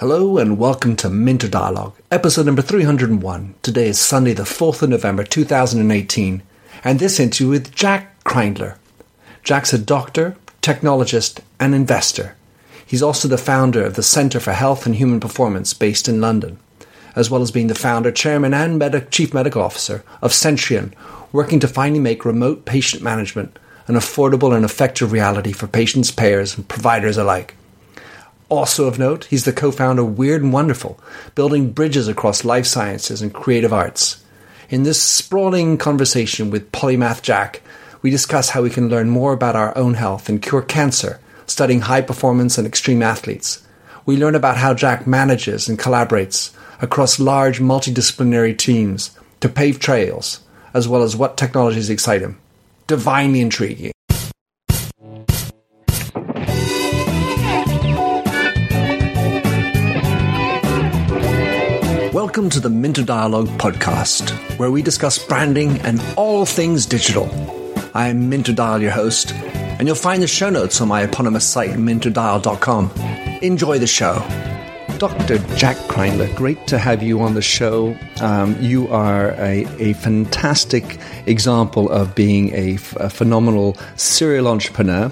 Hello and welcome to Minter Dialogue, episode number 301. Today is Sunday, the 4th of November 2018, and this interview with Jack Kreindler. Jack's a doctor, technologist, and investor. He's also the founder of the Centre for Health and Human Performance based in London, as well as being the founder, chairman, and chief medical officer of Sentrian, working to finally make remote patient management an affordable and effective reality for patients, payers, and providers alike. Also of note, he's the co-founder of Weird and Wonderful, building bridges across life sciences and creative arts. In this sprawling conversation with Polymath Jack, we discuss how we can learn more about our own health and cure cancer, studying high performance and extreme athletes. We learn about how Jack manages and collaborates across large multidisciplinary teams to pave trails, as well as what technologies excite him. Divinely intriguing. Welcome to the Minter Dialogue podcast, where we discuss branding and all things digital. I am Minter Dial, your host, and you'll find the show notes on my eponymous site, minterdial.com. Enjoy the show. Dr. Jack Kreindler, great to have you on the show. Um, you are a, a, fantastic example of being a, f- a phenomenal serial entrepreneur.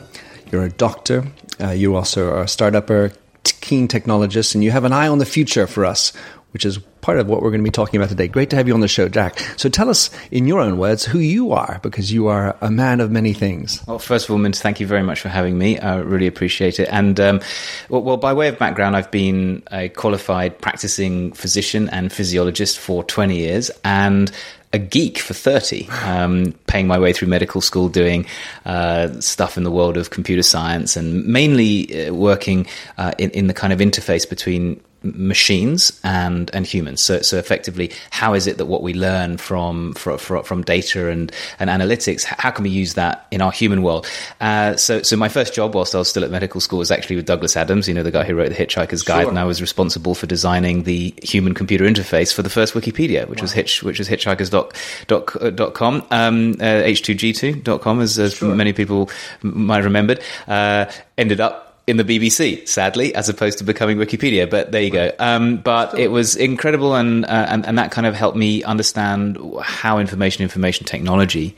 You're a doctor, uh, you also are a startupper, keen technologist, and you have an eye on the future for us, which is part of what we're going to be talking about today. Great to have you on the show, Jack. So tell us, in your own words, who you are, because you are a man of many things. Well, first of all, Mint, thank you very much for having me. I really appreciate it. And um, well, well, by way of background, I've been a qualified practicing physician and physiologist for 20 years, and a geek for 30, um, paying my way through medical school, doing uh, stuff in the world of computer science, and mainly uh, working uh, in, in the kind of interface between machines and and humans. So so effectively, how is it that what we learn from from, from data and and analytics, how can we use that in our human world? Uh, so so my first job, whilst I was still at medical school, was actually with Douglas Adams. You know, the guy who wrote the Hitchhiker's Guide, sure. and I was responsible for designing the human computer interface for the first Wikipedia, which wow. was hitch which was hitchhikers dot dot, dot com um, uh, h2g2 dot com as, as sure. many people might have remembered. Uh, ended up in the BBC, sadly, as opposed to becoming Wikipedia. But there you go. Um, but it was incredible, and, uh, and and that kind of helped me understand how information information technology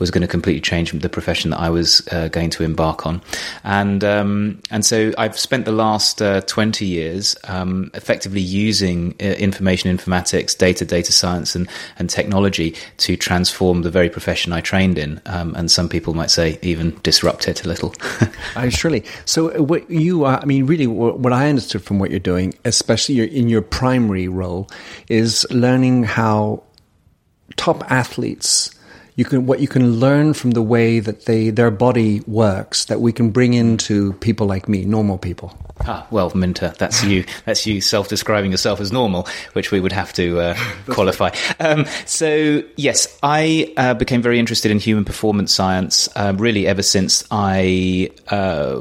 was going to completely change the profession that I was uh, going to embark on. And um, and so I've spent the last uh, 20 years um, effectively using uh, information informatics, data, data science, and, and technology to transform the very profession I trained in. Um, and some people might say even disrupt it a little. uh, surely. So uh, what you, I mean, really, what I understood from what you're doing, especially in your primary role, is learning how top athletes you can what you can learn from the way that they their body works that we can bring into people like me, normal people. Ah, well, Minter, that's you. That's you self-describing yourself as normal, which we would have to uh, qualify. Um, so, yes, I uh, became very interested in human performance science. Um, really, ever since I uh,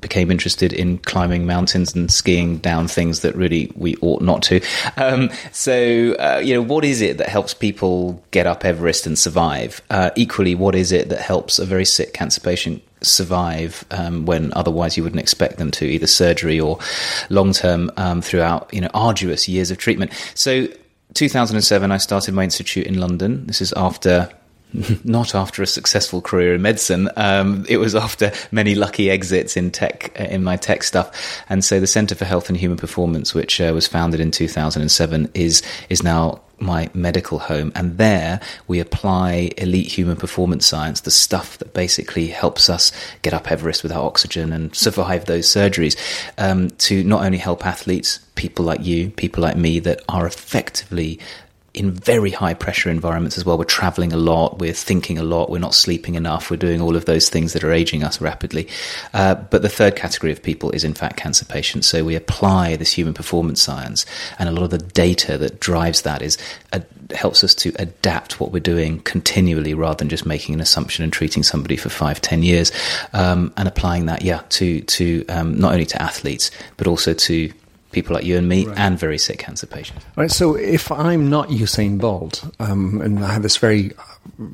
became interested in climbing mountains and skiing down things that really we ought not to. Um, so, uh, you know, what is it that helps people get up Everest and survive? Uh, equally, what is it that helps a very sick cancer patient survive um, when otherwise you wouldn't expect them to, either surgery or long term um, throughout you know arduous years of treatment. So, 2007, I started my institute in London. This is after. Not after a successful career in medicine. Um, it was after many lucky exits in tech, in my tech stuff. And so the Centre for Health and Human Performance, which uh, was founded in 2007, is, is now my medical home. And there we apply elite human performance science, the stuff that basically helps us get up Everest without oxygen and survive those surgeries, um, to not only help athletes, people like you, people like me that are effectively in very high pressure environments as well. We're traveling a lot, we're thinking a lot, we're not sleeping enough, we're doing all of those things that are aging us rapidly. Uh, but the third category of people is in fact cancer patients. So we apply this human performance science, and a lot of the data that drives that is uh, helps us to adapt what we're doing continually rather than just making an assumption and treating somebody for five, ten years, um, and applying that, yeah, to to um, not only to athletes but also to people like you and me right. and very sick cancer patients. Right. So if I'm not Usain Bolt um, and I have this very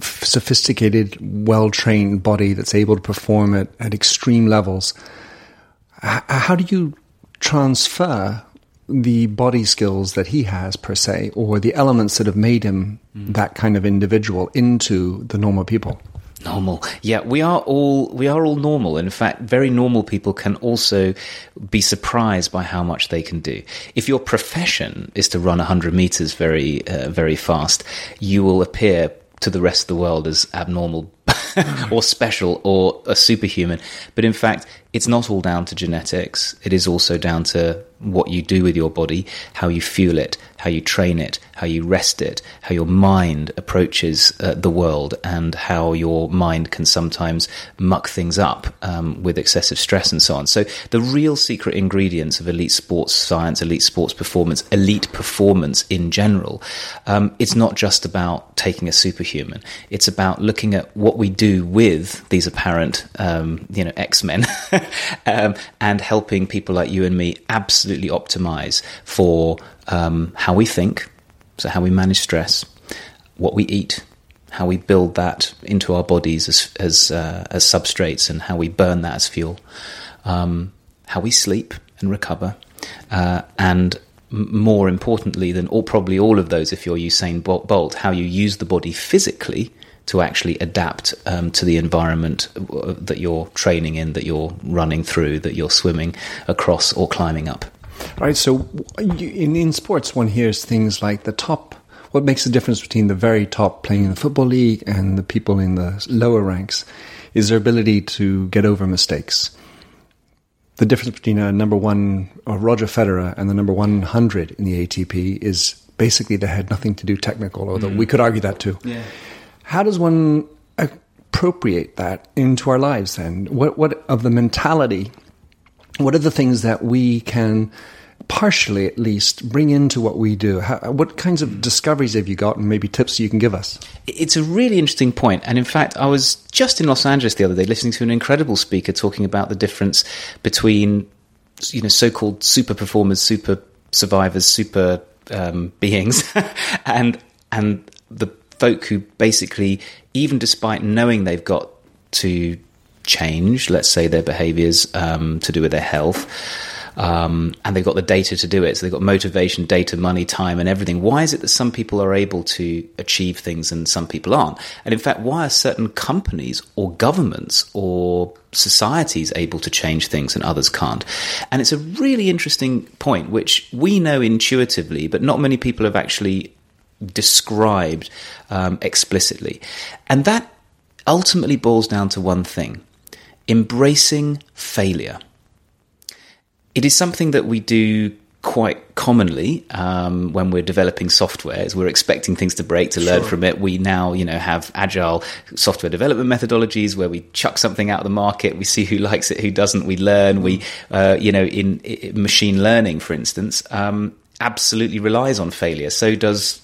sophisticated, well trained body that's able to perform at, at extreme levels, how do you transfer the body skills that he has per se, or the elements that have made him that kind of individual into the normal people. Normal, yeah. We are all we are all normal. In fact, very normal people can also be surprised by how much they can do. If your profession is to run hundred meters very uh, very fast, you will appear to the rest of the world as abnormal or special or a superhuman. But in fact, it's not all down to genetics. It is also down to what you do with your body, how you fuel it, how you train it, how you rest it, how your mind approaches uh, the world, and how your mind can sometimes muck things up um, with excessive stress and so on. So, the real secret ingredients of elite sports science, elite sports performance, elite performance in general, um, it's not just about taking a superhuman. It's about looking at what we do with these apparent, um, you know, X Men, um, and helping people like you and me absolutely optimize for um, how we think, so how we manage stress, what we eat, how we build that into our bodies as as, uh, as substrates, and how we burn that as fuel, um, how we sleep and recover, uh, and more importantly than all, probably all of those, if you're Usain Bolt, how you use the body physically to actually adapt um, to the environment uh, that you're training in, that you're running through, that you're swimming across or climbing up. Right. So in, in sports, one hears things like the top. What makes the difference between the very top playing in the football league and the people in the lower ranks is their ability to get over mistakes. The difference between a number one or Roger Federer and the number 100 in the ATP is basically they had nothing to do technical, although mm. we could argue that too. Yeah. How does one appropriate that into our lives then? What, what of the mentality, what are the things that we can partially at least bring into what we do? How, what kinds of discoveries have you got and maybe tips you can give us? It's a really interesting point. And in fact, I was just in Los Angeles the other day listening to an incredible speaker talking about the difference between you know so-called super performers, super survivors, super um, beings and and the folk who basically, even despite knowing they've got to change, let's say their behaviors um, to do with their health, um, and they've got the data to do it. So they've got motivation, data, money, time, and everything. Why is it that some people are able to achieve things and some people aren't? And in fact, why are certain companies or governments or societies able to change things and others can't? And it's a really interesting point, which we know intuitively, but not many people have actually described um, explicitly. And that ultimately boils down to one thing embracing failure. It is something that we do quite commonly um, when we're developing software is we're expecting things to break to learn from it we now you know have agile software development methodologies where we chuck something out of the market we see who likes it who doesn't we learn we uh, you know in, in, machine learning for instance um, absolutely relies on failure so does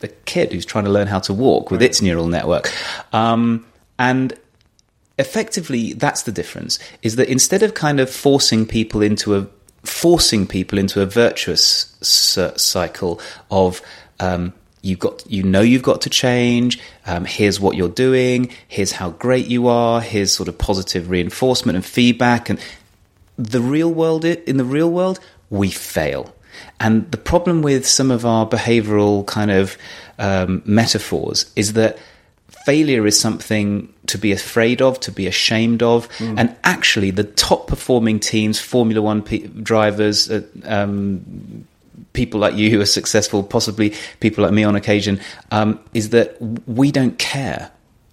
the kid who's trying to learn how to walk with right. its neural network. Um, and effectively, that's the difference: is that instead of kind of forcing people into a forcing people into a virtuous cycle of um, you've got you know you've got to change um, here's what you're doing here's how great you are here's sort of positive reinforcement and feedback and the real world in the real world we fail and the problem with some of our behavioral kind of um, metaphors is that failure is something to be afraid of, to be ashamed of. Mm. And actually, the top performing teams, Formula One p- drivers, uh, um, people like you who are successful, possibly people like me on occasion, um, is that we don't care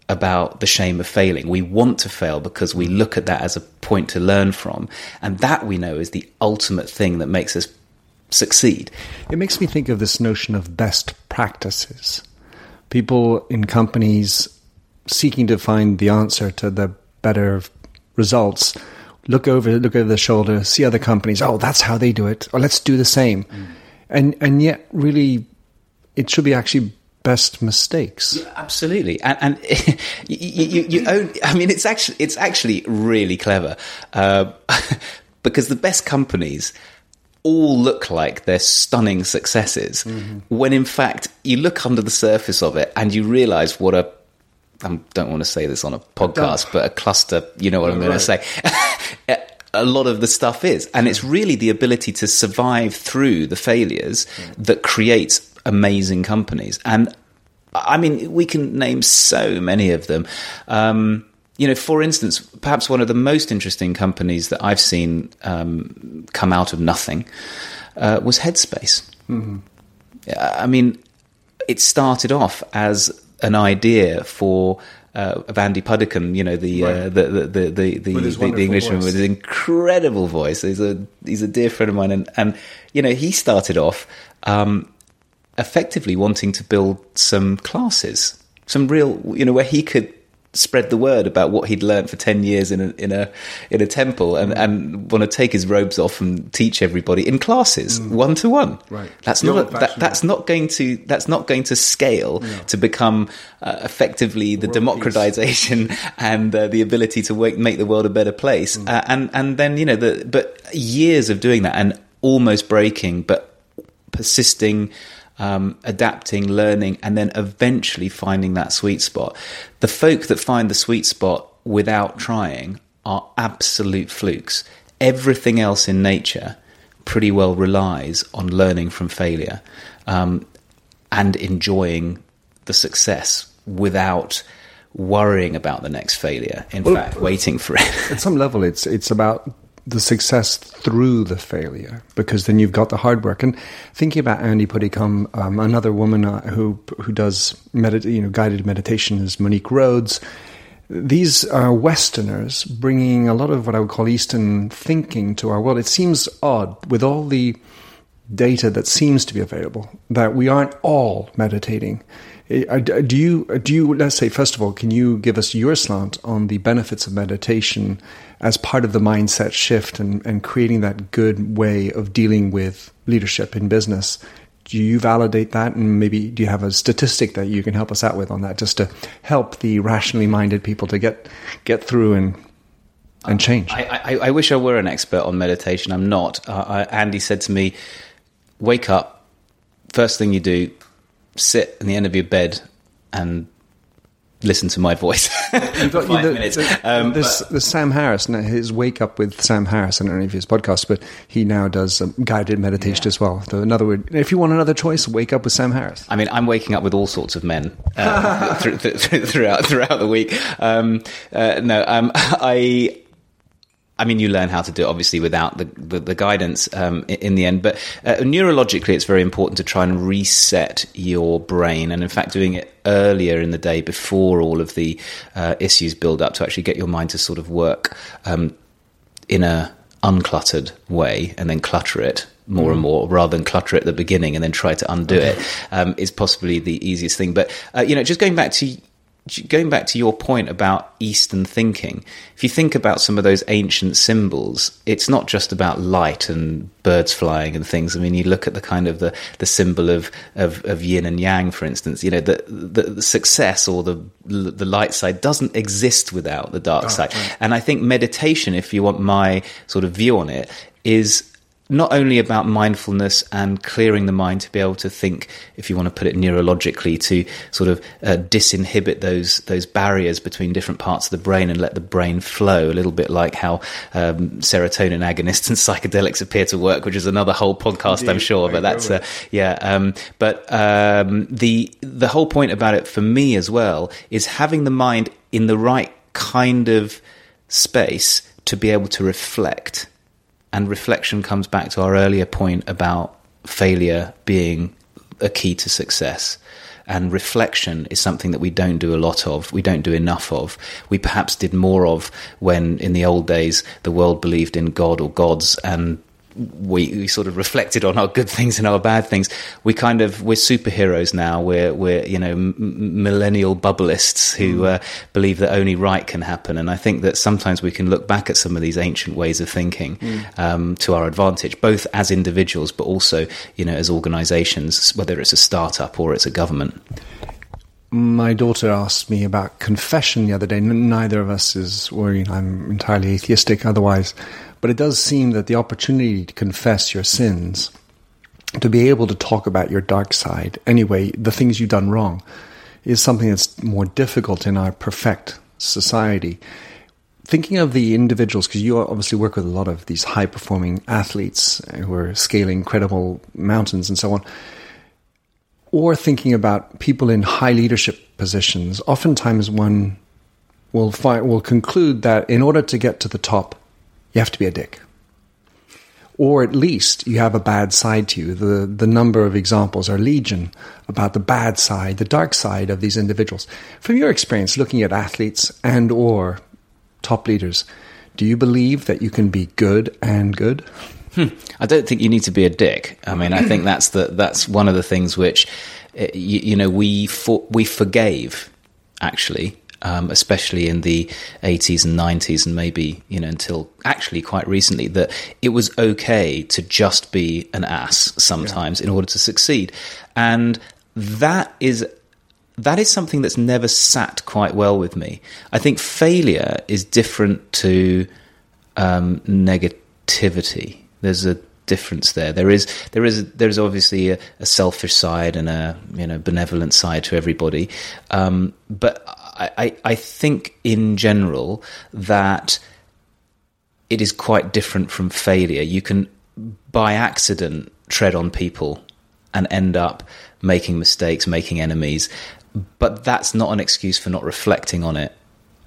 about the shame of failing. We want to fail because we look at that as a point to learn from. And that we know is the ultimate thing that makes us succeed. It makes me think of this notion of best practices. People in companies seeking to find the answer to the better results look over look over the shoulder, see other companies, oh that's how they do it, or let's do the same. Mm. And and yet really it should be actually best mistakes. Yeah, absolutely, and, and you, you, you, own. I mean, it's actually it's actually really clever uh, because the best companies all look like they're stunning successes mm-hmm. when in fact you look under the surface of it and you realize what a I don't want to say this on a podcast, but a cluster, you know what I'm going right. to say. a lot of the stuff is. And it's really the ability to survive through the failures that creates amazing companies. And I mean, we can name so many of them. Um, you know, for instance, perhaps one of the most interesting companies that I've seen um, come out of nothing uh, was Headspace. Mm-hmm. I mean, it started off as an idea for uh, of Andy Puddicombe, you know, the, uh, right. uh, the, the, the, the, the, the, the Englishman voice. with his incredible voice. He's a, he's a dear friend of mine. And, and you know, he started off um, effectively wanting to build some classes, some real, you know, where he could spread the word about what he'd learned for 10 years in a in a in a temple and, and want to take his robes off and teach everybody in classes one to one right. That's not that, that's not going to that's not going to scale no. to become uh, effectively the democratization and uh, the ability to make, make the world a better place. Mm. uh, and and then you know the but years of doing that and almost breaking but persisting um, adapting, learning, and then eventually finding that sweet spot. The folk that find the sweet spot without trying are absolute flukes. Everything else in nature pretty well relies on learning from failure um, and enjoying the success without worrying about the next failure. In well, fact, waiting for it. at some level, it's it's about the success through the failure because then you've got the hard work. And thinking about Andy Puddicombe, um, another woman uh, who who does medit- you know guided meditation is Monique Rhodes. These are Westerners bringing a lot of what I would call Eastern thinking to our world. It seems odd with all the data that seems to be available that we aren't all meditating. Uh, do you do you let's say first of all, can you give us your slant on the benefits of meditation as part of the mindset shift and, and creating that good way of dealing with leadership in business? Do you validate that, and maybe do you have a statistic that you can help us out with on that, just to help the rationally minded people to get get through and and change? I, I, I wish I were an expert on meditation. I'm not. Uh, Andy said to me, "Wake up. First thing you do, sit in the end of your bed and listen to my voice for five the, minutes. Um, but, Sam Harris, his Wake Up with Sam Harris, I don't know if his podcast, but he now does um, guided meditation yeah. as well. So another word, if you want another choice, Wake Up with Sam Harris. I mean, I'm waking up with all sorts of men uh, th- th- th- throughout throughout the week. Um, uh, no, um, I I mean, you learn how to do it obviously without the the, the guidance um, in, the end. But uh, neurologically, it's very important to try and reset your brain, and in fact, doing it earlier in the day before all of the uh, issues build up to actually get your mind to sort of work um, in a uncluttered way, and then clutter it more and more rather than clutter it at the beginning and then try to undo okay. it um, is possibly the easiest thing. But uh, you know, just going back to going back to your point about Eastern thinking, if you think about some of those ancient symbols, it's not just about light and birds flying and things. I mean, you look at the kind of the, the symbol of, of, of yin and yang, for instance, you know, the, the, the, success or the, the light side doesn't exist without the dark oh, side. Right. And I think meditation, if you want my sort of view on it, is not only about mindfulness and clearing the mind to be able to think, if you want to put it neurologically, to sort of uh, disinhibit those those barriers between different parts of the brain and let the brain flow. A little bit like how um, serotonin agonists and psychedelics appear to work, which is another whole podcast, Indeed. I'm sure. But that's uh, yeah. Um, but um, the the whole point about it for me as well is having the mind in the right kind of space to be able to reflect and reflection comes back to our earlier point about failure being a key to success. And reflection is something that we don't do a lot of. We don't do enough of. We perhaps did more of when, in the old days, the world believed in God or gods and we, we sort of reflected on our good things and our bad things. We kind of we're superheroes now. We're we're you know m- millennial bubblists who mm. uh, believe that only right can happen. And I think that sometimes we can look back at some of these ancient ways of thinking mm. um, to our advantage, both as individuals, but also you know as organisations, whether it's a startup or it's a government. My daughter asked me about confession the other day. Neither of us is worrying. I'm entirely atheistic. Otherwise, but it does seem that the opportunity to confess your sins, to be able to talk about your dark side, anyway, the things you've done wrong, is something that's more difficult in our perfect society. thinking of the individuals, because you obviously work with a lot of these high performing athletes who are scaling incredible mountains and so on, or thinking about people in high leadership positions, oftentimes one will find, will conclude that in order to get to the top, you have to be a dick. Or at least you have a bad side to you. The, the number of examples are legion about the bad side, the dark side of these individuals. From your experience looking at athletes and or top leaders, do you believe that you can be good and good? Hmm. I don't think you need to be a dick. I mean, I think that's the that's one of the things which uh, you, you, know we for, we forgave actually um, especially in the 80s and 90s, and maybe you know until actually quite recently, that it was okay to just be an ass sometimes yeah. in order to succeed, and that is that is something that's never sat quite well with me. I think failure is different to um, negativity. There's a difference there. There is there is there is obviously a, a, selfish side and a you know benevolent side to everybody, um, but I, I think in general that it is quite different from failure. You can, by accident, tread on people and end up making mistakes, making enemies, but that's not an excuse for not reflecting on it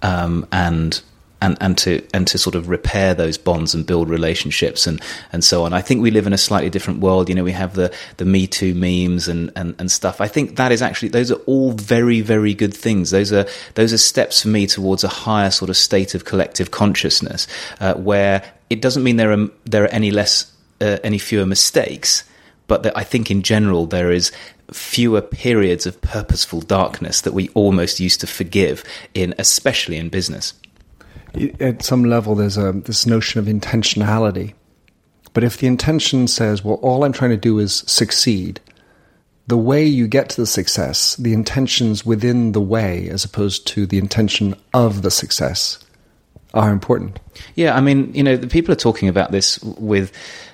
um, and and, and to and to sort of repair those bonds and build relationships and, and so on. I think we live in a slightly different world. You know, we have the, the Me Too memes and, and, and stuff. I think that is actually those are all very, very good things. Those are those are steps for me towards a higher sort of state of collective consciousness, uh, where it doesn't mean there are there are any less uh, any fewer mistakes, but that I think in general there is fewer periods of purposeful darkness that we almost used to forgive in especially in business at some level, there's a this notion of intentionality. But if the intention says, "Well, all I'm trying to do is succeed," the way you get to the success, the intentions within the way, as opposed to the intention of the success, are important. Yeah, I mean, you know, the people are talking about this with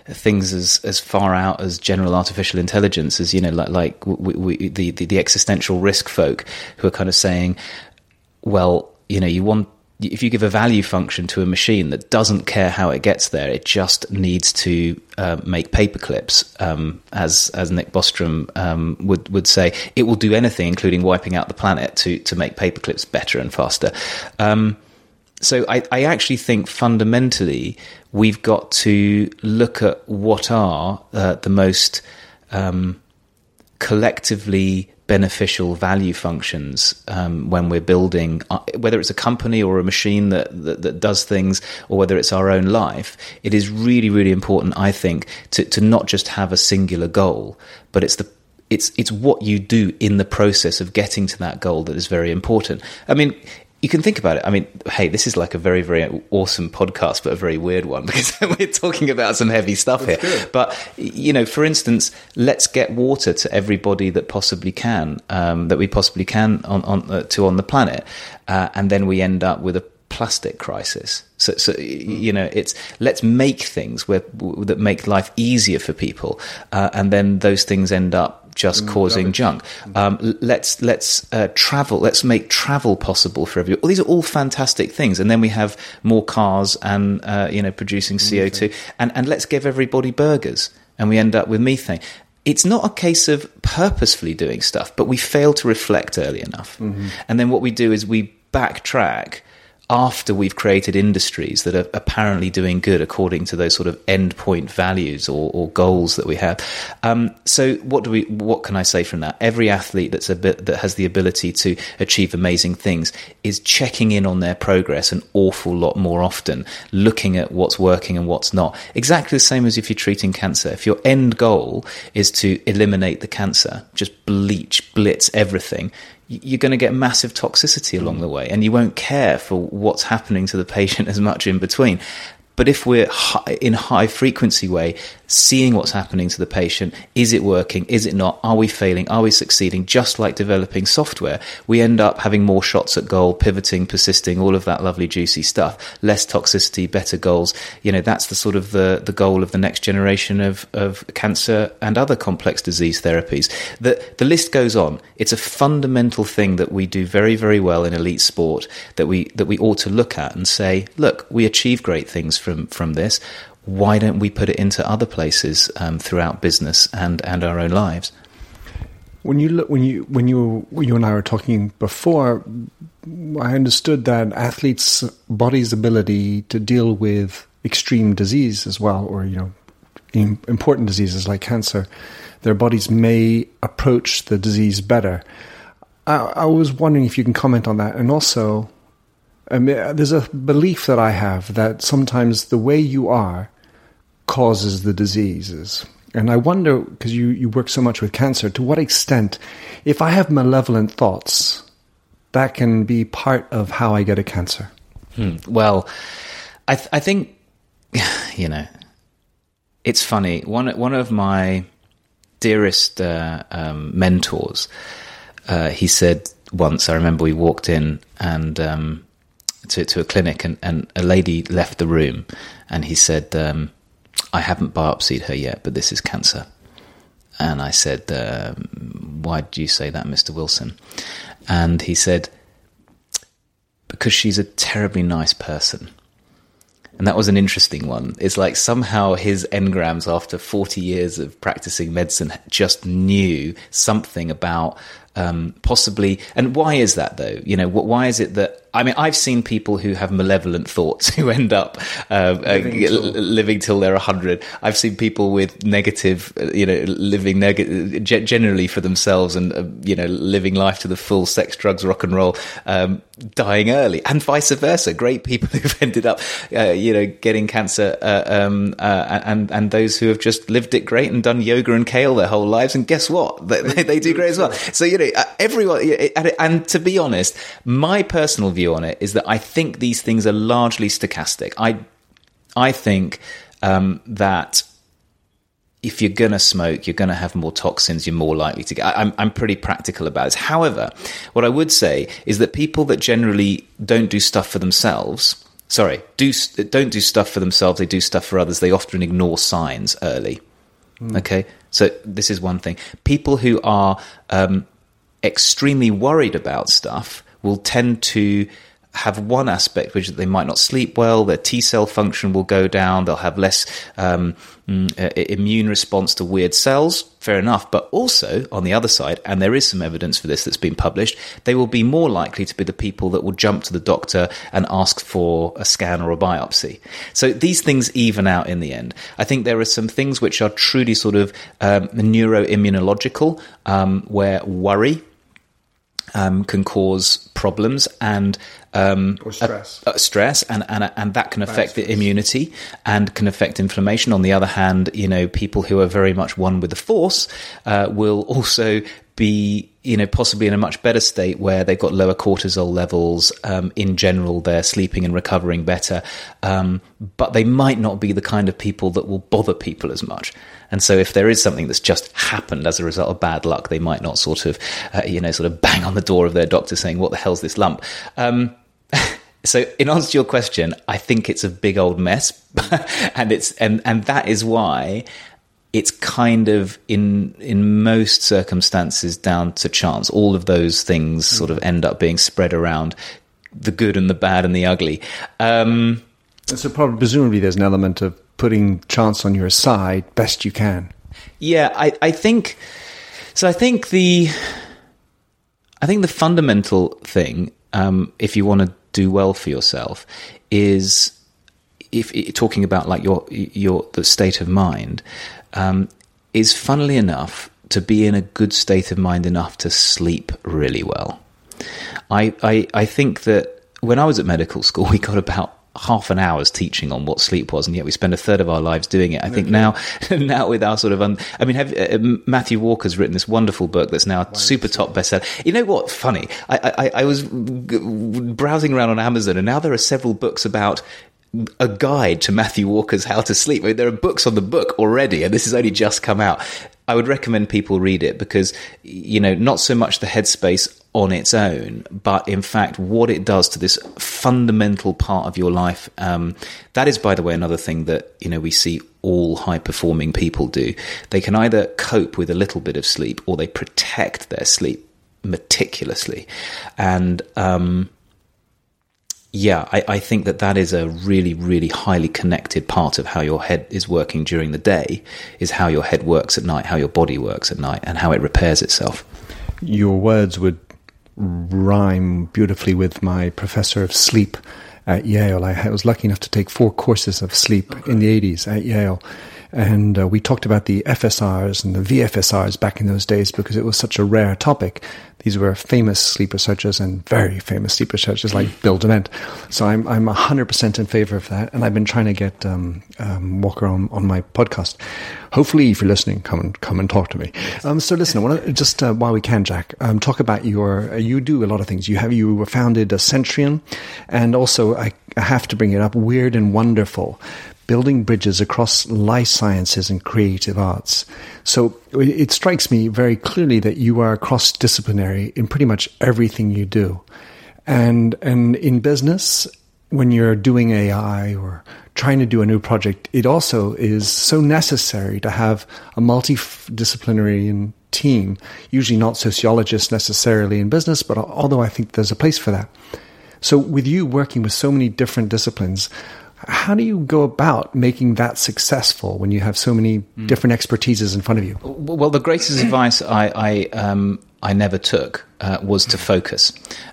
things as as far out as general artificial intelligence, as you know, like like we, we, the, the the existential risk folk who are kind of saying, well, you know, you want if you give a value function to a machine that doesn't care how it gets there, it just needs to uh, make paper clips, um, as as Nick Bostrom um, would would say, it will do anything, including wiping out the planet, to to make paper clips better and faster. Um, so I, I actually think fundamentally we've got to look at what are uh, the most um, collectively beneficial value functions um, when we're building, uh, whether it's a company or a machine that, that, that, does things, or whether it's our own life. It is really, really important, I think, to, to not just have a singular goal, but it's the it's it's what you do in the process of getting to that goal that is very important. I mean, you can think about it. I mean, hey, this is like a very, very awesome podcast, but a very weird one because we're talking about some heavy stuff That's here. Good. But you know, for instance, let's get water to everybody that possibly can, um, that we possibly can on, on uh, to on the planet, uh, and then we end up with a plastic crisis. So, so you know, it's let's make things where that make life easier for people, uh, and then those things end up just mm, causing junk. Um, let's let's uh, travel. Let's make travel possible for everyone. Well, these are all fantastic things, and then we have more cars and uh, you know producing CO two, and and let's give everybody burgers, and we end up with methane. It's not a case of purposefully doing stuff, but we fail to reflect early enough, mm-hmm. and then what we do is we backtrack after we've created industries that are apparently doing good according to those sort of endpoint values or, or goals that we have. Um, so what do we? What can I say from that? Every athlete that's a bit that has the ability to achieve amazing things is checking in on their progress an awful lot more often, looking at what's working and what's not. Exactly the same as if you're treating cancer. If your end goal is to eliminate the cancer, just bleach, blitz everything you're going to get massive toxicity along the mm. way and you won't care for what's happening to the patient as much in between. But if we're in high frequency way seeing what's happening to the patient. Is it working? Is it not? Are we failing? Are we succeeding? Just like developing software, we end up having more shots at goal, pivoting, persisting, all of that lovely juicy stuff. Less toxicity, better goals. You know, that's the sort of the, the goal of the next generation of, of cancer and other complex disease therapies. The, the list goes on. It's a fundamental thing that we do very, very well in elite sport that we, that we ought to look at and say, look, we achieve great things from, from this why don't we put it into other places um, throughout business and, and our own lives? When you look, when you when you you and I were talking before, I understood that athletes' bodies' ability to deal with extreme disease as well, or you know, important diseases like cancer, their bodies may approach the disease better. I, I was wondering if you can comment on that, and also I mean, there's a belief that I have that sometimes the way you are causes the diseases. And I wonder, because you, you work so much with cancer, to what extent, if I have malevolent thoughts, that can be part of how I get a cancer? Hmm. Well, I, th- I think, you know, it's funny. One, one of my dearest uh, um, mentors, uh, he said once, I remember we walked in and um, to, to a clinic, and, and a lady left the room, and he said, um, "I haven't biopsied her yet, but this is cancer." And I said, um, "Why do you say that, Mister Wilson?" And he said, "Because she's a terribly nice person." And that was an interesting one. It's like somehow his engrams, after 40 years of practicing medicine, just knew something about um, possibly. And why is that, though? You know, why is it that I mean, I've seen people who have malevolent thoughts who end up uh, living, uh, till. living, till. they're hundred. I've seen people with negative, uh, you know, living neg- generally for themselves and uh, you know, living life to the full, sex, drugs, rock and roll, um, dying early, and vice versa. Great people who've ended up, uh, you know, getting cancer, uh, um, and and those who have just lived it great and done yoga and kale their whole lives, and guess what, they, they, they do great as well. So you know, everyone, and, and to be honest, my personal view view on it is that I think these things are largely stochastic. I I think um, that if you're going to smoke, you're going to have more toxins, you're more likely to get. I, I'm, I'm pretty practical about it. However, what I would say is that people that generally don't do stuff for themselves, sorry, do, don't do stuff for themselves, they do stuff for others, they often ignore signs early. Mm. Okay? So this is one thing. People who are um, extremely worried about stuff will tend to have one aspect which is they might not sleep well, their T cell function will go down, they'll have less um, mm, uh, immune response to weird cells, fair enough. But also, on the other side, and there is some evidence for this that's been published, they will be more likely to be the people that will jump to the doctor and ask for a scan or a biopsy. So these things even out in the end. I think there are some things which are truly sort of um, neuroimmunological, um, where worry um, can cause problems and um, or stress, stress, and, and and that can affect the immunity and can affect inflammation. On the other hand, you know, people who are very much one with the force uh, will also be you know possibly in a much better state where they've got lower cortisol levels um, in general they're sleeping and recovering better. Um, but they might not be the kind of people that will bother people as much. And so if there is something that's just happened as a result of bad luck they might not sort of uh, you know sort of bang on the door of their doctor saying what the hell's this lump? Um, so in answer to your question i think it's a big old mess. And it's and and that is why it's kind of in in most circumstances down to chance. All of those things sort of end up being spread around the good and the bad and the ugly. Um, so probably presumably there's an element of putting chance on your side best you can. Yeah, I, I think so. I think the I think the fundamental thing, um, if you want to do well for yourself, is if talking about like your your the state of mind um, is funnily enough to be in a good state of mind enough to sleep really well. I, I, I think that when I was at medical school, we got about half an hour's teaching on what sleep was, and yet we spend a third of our lives doing it. I think now, now with our sort of, un, I mean, have, uh, Matthew Walker's written this wonderful book that's now a super top bestseller. You know what? Funny, I, I, I was browsing around on Amazon, and now there are several books about a guide to Matthew Walker's How to Sleep. I mean, there are books on the book already, and this has only just come out. I would recommend people read it because, you know, not so much the headspace on its own, but in fact, what it does to this fundamental part of your life. Um, that is, by the way, another thing that, you know, we see all high performing people do. They can either cope with a little bit of sleep or they protect their sleep meticulously. And, um, yeah, I, I, think that that is a really, really highly connected part of how your head is working during the day, is how your head works at night, how your body works at night, and how it repairs itself. Your words would rhyme beautifully with my professor of sleep at Yale. I was lucky enough to take four courses of sleep in the 80s at Yale. And uh, we talked about the FSRs and the VFSRs back in those days because it was such a rare topic. These were famous sleep researchers and very famous sleep researchers like Bill Dement. So I'm, I'm 100% in favor of that. And I've been trying to get um, um, Walker on, on my podcast. Hopefully, if you're listening, come and come and talk to me. Um, so listen, I want to just uh, while we can, Jack, um, talk about your. Uh, you do a lot of things. You have you were founded a Sentrian, and also I, I have to bring it up. Weird and wonderful building bridges across life sciences and creative arts. So it strikes me very clearly that you are cross disciplinary in pretty much everything you do. And, and in business, when you're doing AI or trying to do a new project, it also is so necessary to have a multidisciplinary team, usually not sociologists necessarily in business, but although I think there's a place for that. So with you working with so many different disciplines, how do you go about making that successful when you have so many mm. different expertises in front of you? Well, the greatest advice I I, um, I never took uh, was to focus,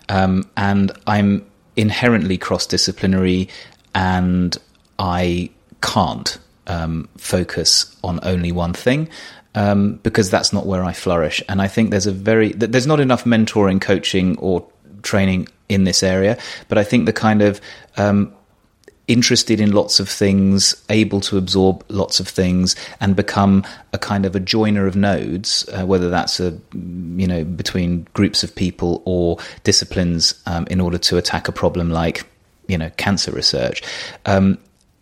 um, and I'm inherently cross disciplinary, and I can't um, focus on only one thing. Um, because that's not where I flourish, and I think there's a very there's not enough mentoring, coaching, or training in this area. But I think the kind of um, interested in lots of things, able to absorb lots of things, and become a kind of a joiner of nodes, uh, whether that's a you know between groups of people or disciplines, um, in order to attack a problem like you know cancer research. Um,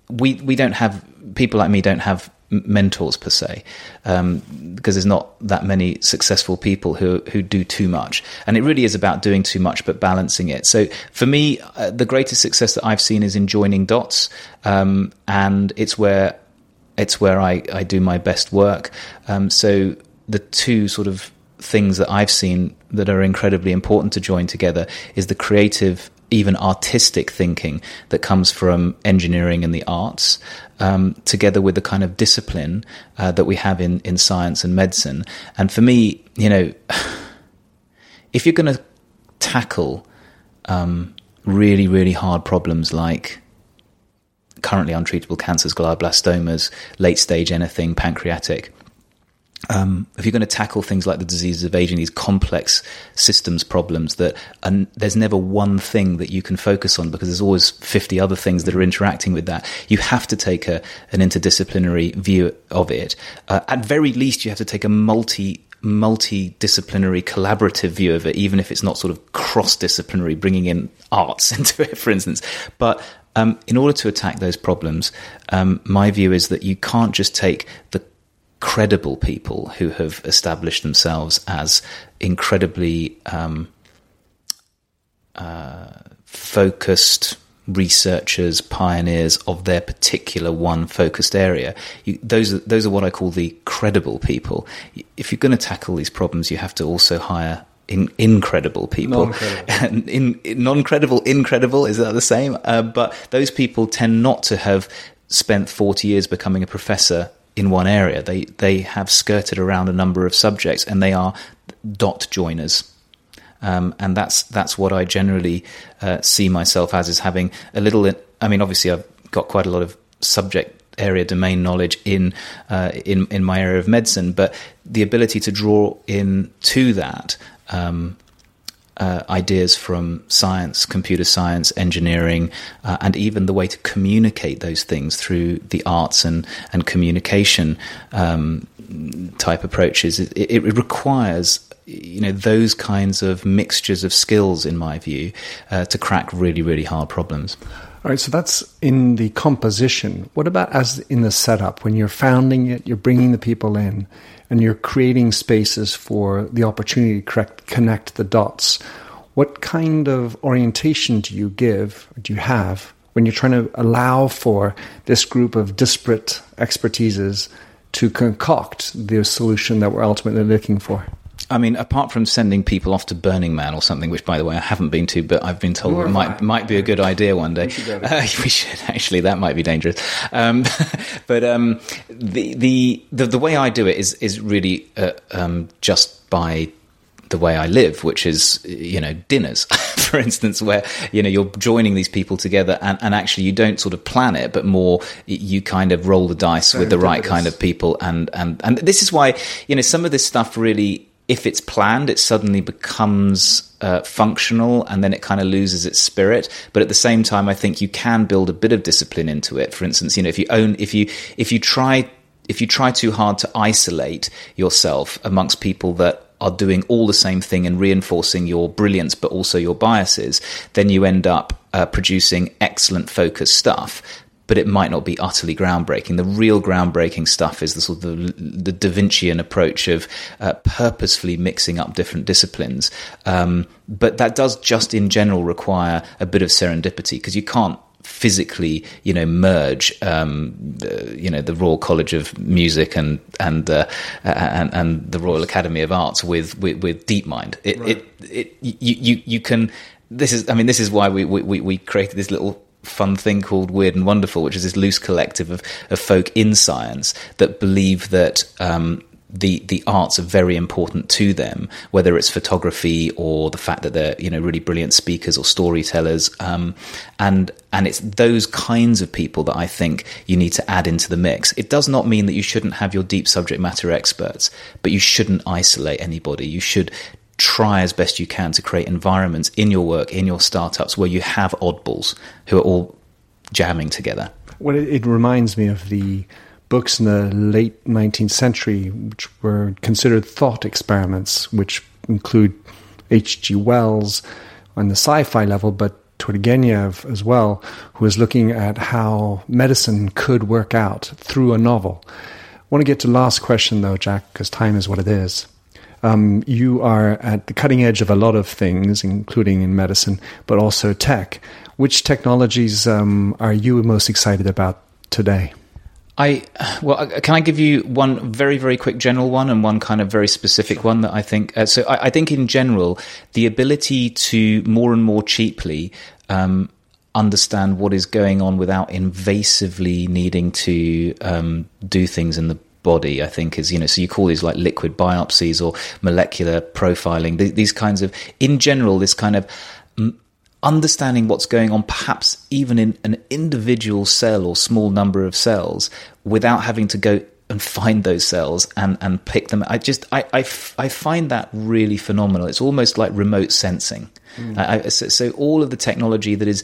we we don't have people like me don't have mentors per se, um, because there's not that many successful people who who do too much, and it really is about doing too much but balancing it. So for me, uh, the greatest success that I've seen is in joining dots, um, and it's where it's where I, I do my best work. Um, so the two sort of things that I've seen that are incredibly important to join together is the creative even artistic thinking that comes from engineering and the arts, um, together with the kind of discipline uh, that we have in, in science and medicine. And for me, you know, if you're going to tackle um, really, really hard problems like currently untreatable cancers, glioblastomas, late stage anything, pancreatic, um, if you're going to tackle things like the diseases of aging, these complex systems problems, that and there's never one thing that you can focus on because there's always 50 other things that are interacting with that. You have to take a, an interdisciplinary view of it. Uh, at very least, you have to take a multi multidisciplinary collaborative view of it, even if it's not sort of cross-disciplinary, bringing in arts into it, for instance. But um, in order to attack those problems, um, my view is that you can't just take the credible people who have established themselves as incredibly um, uh, focused researchers, pioneers of their particular one focused area. You, those are, those are what I call the credible people. If you're going to tackle these problems, you have to also hire in, incredible people. Non-credible. in, in, non-credible, incredible, is that the same? Uh, but those people tend not to have spent 40 years becoming a professor in one area. They they have skirted around a number of subjects, and they are dot joiners. Um, and that's that's what I generally uh, see myself as is having a little. I mean, obviously, I've got quite a lot of subject area domain knowledge in uh, in in my area of medicine, but the ability to draw in to that um, uh, ideas from science, computer science, engineering, uh, and even the way to communicate those things through the arts and and communication um, type approaches. It, it, requires you know those kinds of mixtures of skills, in my view, uh, to crack really really hard problems. All right, so that's in the composition. What about as in the setup? When you're founding it, you're bringing the people in, and you're creating spaces for the opportunity to connect the dots. What kind of orientation do you give, do you have, when you're trying to allow for this group of disparate expertises to concoct the solution that we're ultimately looking for? I mean, apart from sending people off to Burning Man or something, which, by the way, I haven't been to, but I've been told it might might be a good idea one day. We should, uh, we should actually. That might be dangerous. Um, but um, the, the, the the way I do it is is really uh, um, just by the way I live, which is, you know, dinners, for instance, where, you know, you're joining these people together and, and actually you don't sort of plan it, but more you kind of roll the dice with the right kind of people. And, and, and this is why, you know, some of this stuff really if it's planned, it suddenly becomes uh, functional and then it kind of loses its spirit. But at the same time, I think you can build a bit of discipline into it. For instance, you know, if you own, if you, if you try, if you try too hard to isolate yourself amongst people that are doing all the same thing and reinforcing your brilliance, but also your biases, then you end up uh, producing excellent focused stuff but it might not be utterly groundbreaking. The real groundbreaking stuff is the sort of the, the Da Vincian approach of uh, purposefully mixing up different disciplines. Um, but that does just in general require a bit of serendipity because you can't physically, you know, merge, um, the, you know, the Royal College of Music and and uh, and, and the Royal Academy of Arts with with, with DeepMind. It, right. it, it, you, you you can. This is, I mean, this is why we we, we created this little fun thing called Weird and Wonderful, which is this loose collective of, of folk in science that believe that um, the the arts are very important to them, whether it's photography or the fact that they're you know really brilliant speakers or storytellers, um, and and it's those kinds of people that I think you need to add into the mix. It does not mean that you shouldn't have your deep subject matter experts, but you shouldn't isolate anybody. You should try as best you can to create environments in your work, in your startups, where you have oddballs who are all jamming together. Well, it, reminds me of the books in the late 19th century, which were considered thought experiments, which include H.G. Wells on the sci fi level, but Turgenev as well, who was looking at how medicine could work out through a novel. I want to get to the last question, though, Jack, because time is what it is. Um, you are at the cutting edge of a lot of things, including in medicine, but also tech. Which technologies um, are you most excited about today? I well, uh, can I give you one very very quick general one and one kind of very specific one that I think. Uh, so I, I, think in general, the ability to more and more cheaply um, understand what is going on without invasively needing to um, do things in the body, I think is, you know, so you call these like liquid biopsies or molecular profiling, these kinds of, in general, this kind of understanding what's going on, perhaps even in an individual cell or small number of cells without having to go and find those cells and, and pick them. I just, I, I, I find that really phenomenal. It's almost like remote sensing. Mm. I, so, so all of the technology that is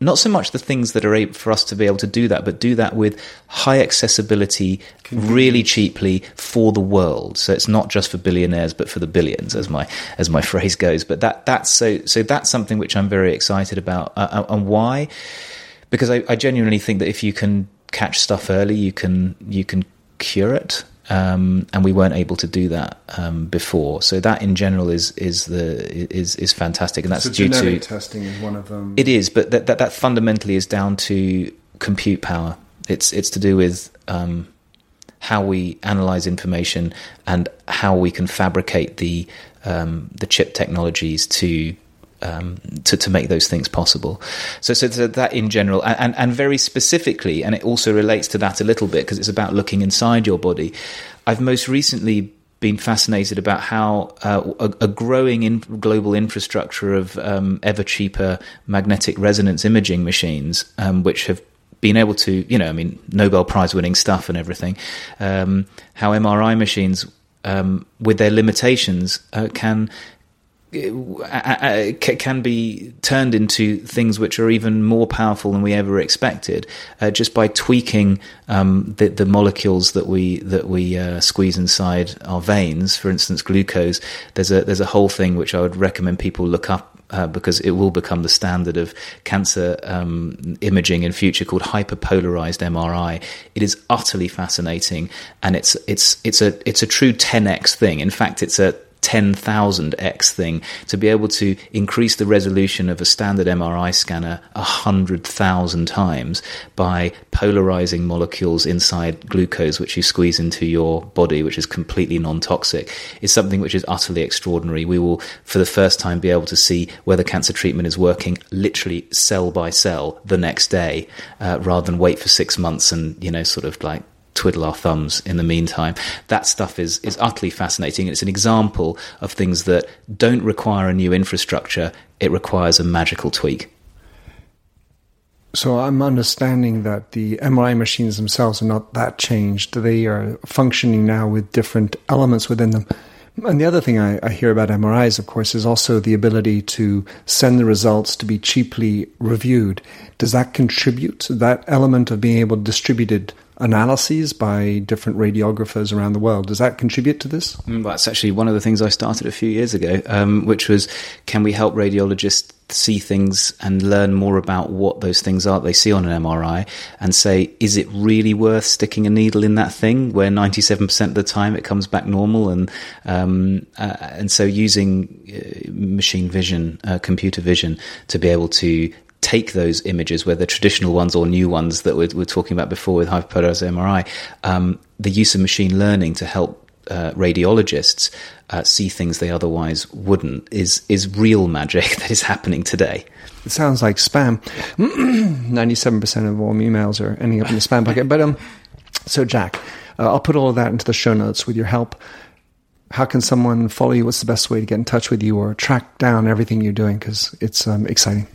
not so much the things that are able for us to be able to do that, but do that with high accessibility, really cheaply for the world. So it's not just for billionaires, but for the billions, as my as my phrase goes. But that that's so so that's something which I'm very excited about, uh, uh, and why? Because I, I genuinely think that if you can catch stuff early, you can you can cure it. Um, and we weren't able to do that um, before. So that, in general, is is the is is fantastic, and that's so due to testing is one of them. It is, but that, that, that fundamentally is down to compute power. It's it's to do with um, how we analyze information and how we can fabricate the um, the chip technologies to um, to, to make those things possible. So, so, that in general, and, and, and, very specifically, and it also relates to that a little bit because it's about looking inside your body. I've most recently been fascinated about how uh, a, a, growing in global infrastructure of um, ever cheaper magnetic resonance imaging machines, um, which have been able to, you know, I mean, Nobel Prize winning stuff and everything, um, how MRI machines, um, with their limitations, uh, can can be turned into things which are even more powerful than we ever expected, uh, just by tweaking um, the, the, molecules that we that we uh, squeeze inside our veins. For instance, glucose. There's a there's a whole thing which I would recommend people look up uh, because it will become the standard of cancer um, imaging in future called hyperpolarized MRI. It is utterly fascinating, and it's it's it's a it's a true 10x thing. In fact, it's a 10,000x thing to be able to increase the resolution of a standard MRI scanner 100,000 times by polarizing molecules inside glucose, which you squeeze into your body, which is completely non toxic, is something which is utterly extraordinary. We will, for the first time, be able to see whether cancer treatment is working literally cell by cell the next day uh, rather than wait for six months and, you know, sort of like twiddle our thumbs in the meantime. That stuff is, is utterly fascinating. It's an example of things that don't require a new infrastructure, it requires a magical tweak. So I'm understanding that the MRI machines themselves are not that changed. They are functioning now with different elements within them. And the other thing I, I, hear about MRIs, of course, is also the ability to send the results to be cheaply reviewed. Does that contribute to that element of being able to distribute it analyses by different radiographers around the world. Does that contribute to this? Mm, well, that's actually one of the things I started a few years ago, um, which was can we help radiologists see things and learn more about what those things are they see on an MRI and say, is it really worth sticking a needle in that thing where 97% of the time it comes back normal? And, um, uh, and so using uh, machine vision, uh, computer vision to be able to take those images, whether traditional ones or new ones that we're, we're talking about before with hyperpolarized MRI, um, the use of machine learning to help uh, radiologists uh, see things they otherwise wouldn't is is real magic that is happening today. It sounds like spam. Ninety-seven percent of all emails are ending up in the spam bucket. But um, so Jack, uh, I'll put all of that into the show notes with your help. How can someone follow you? What's the best way to get in touch with you or track down everything you're doing? Because it's um, exciting.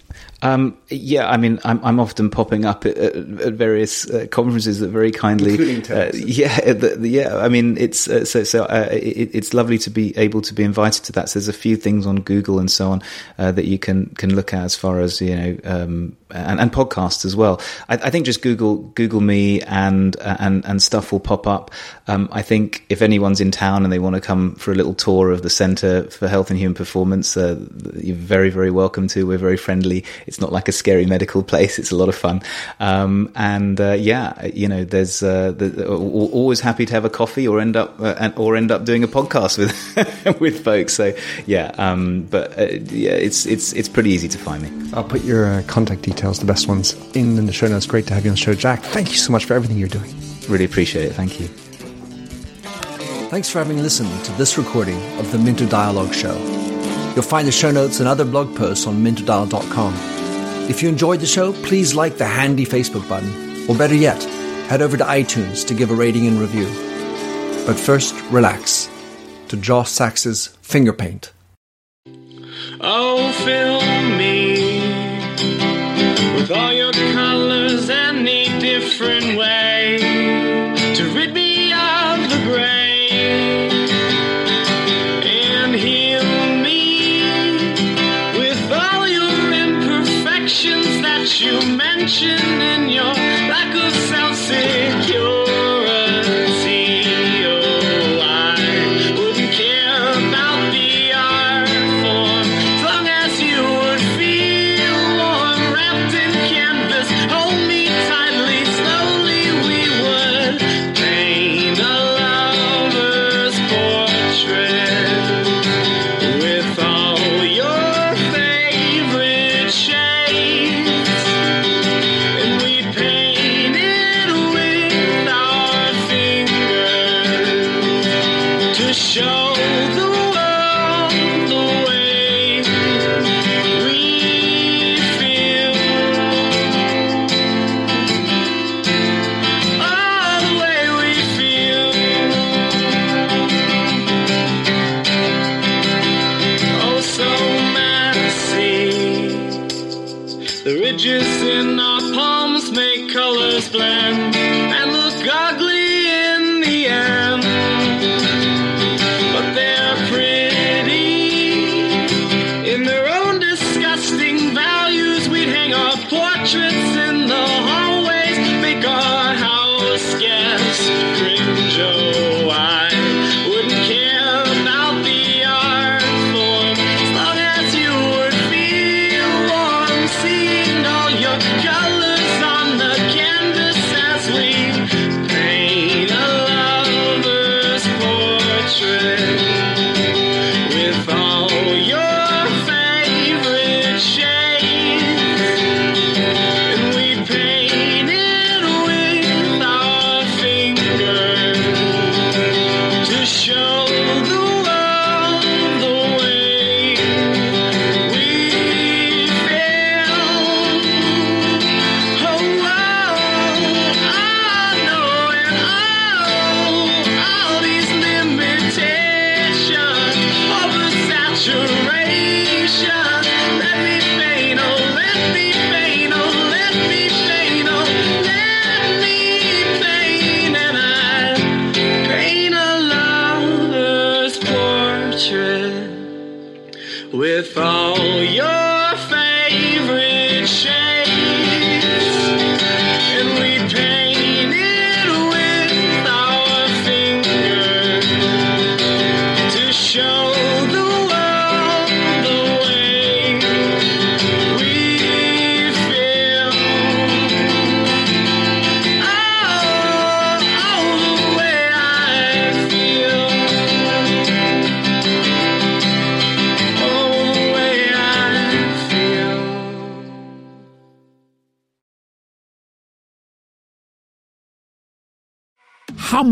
Um, yeah, I mean, I'm, I'm often popping up at, at various uh, conferences that very kindly, uh, yeah, the, the, yeah. I mean, it's uh, so so. Uh, it, it's lovely to be able to be invited to that. So there's a few things on Google and so on uh, that you can can look at as far as you know, um, and, and, podcasts as well. I, I, think just Google Google me and uh, and and stuff will pop up. Um, I think if anyone's in town and they want to come for a little tour of the Centre for Health and Human Performance, you're very very welcome to. We're very friendly. It's not like a scary medical place. It's a lot of fun. Um, and uh, yeah, you know, there's uh, always happy to have a coffee or end up uh, or end up doing a podcast with with folks. So yeah, um, but uh, yeah, it's it's it's pretty easy to find me. I'll put your uh, contact details, the best ones, in, in the show notes. Great to have you on the show, Jack. Thank you so much for everything you're doing. Really appreciate it. Thank you. Thanks for having listened to this recording of the Minter Dialogue Show. You'll find the show notes and other blog posts on minterdial.com. If you enjoyed the show, please like the handy Facebook button, or better yet, head over to iTunes to give a rating and review. But first, relax to Josh Sachs's Finger Paint. Oh, fill me with all your all your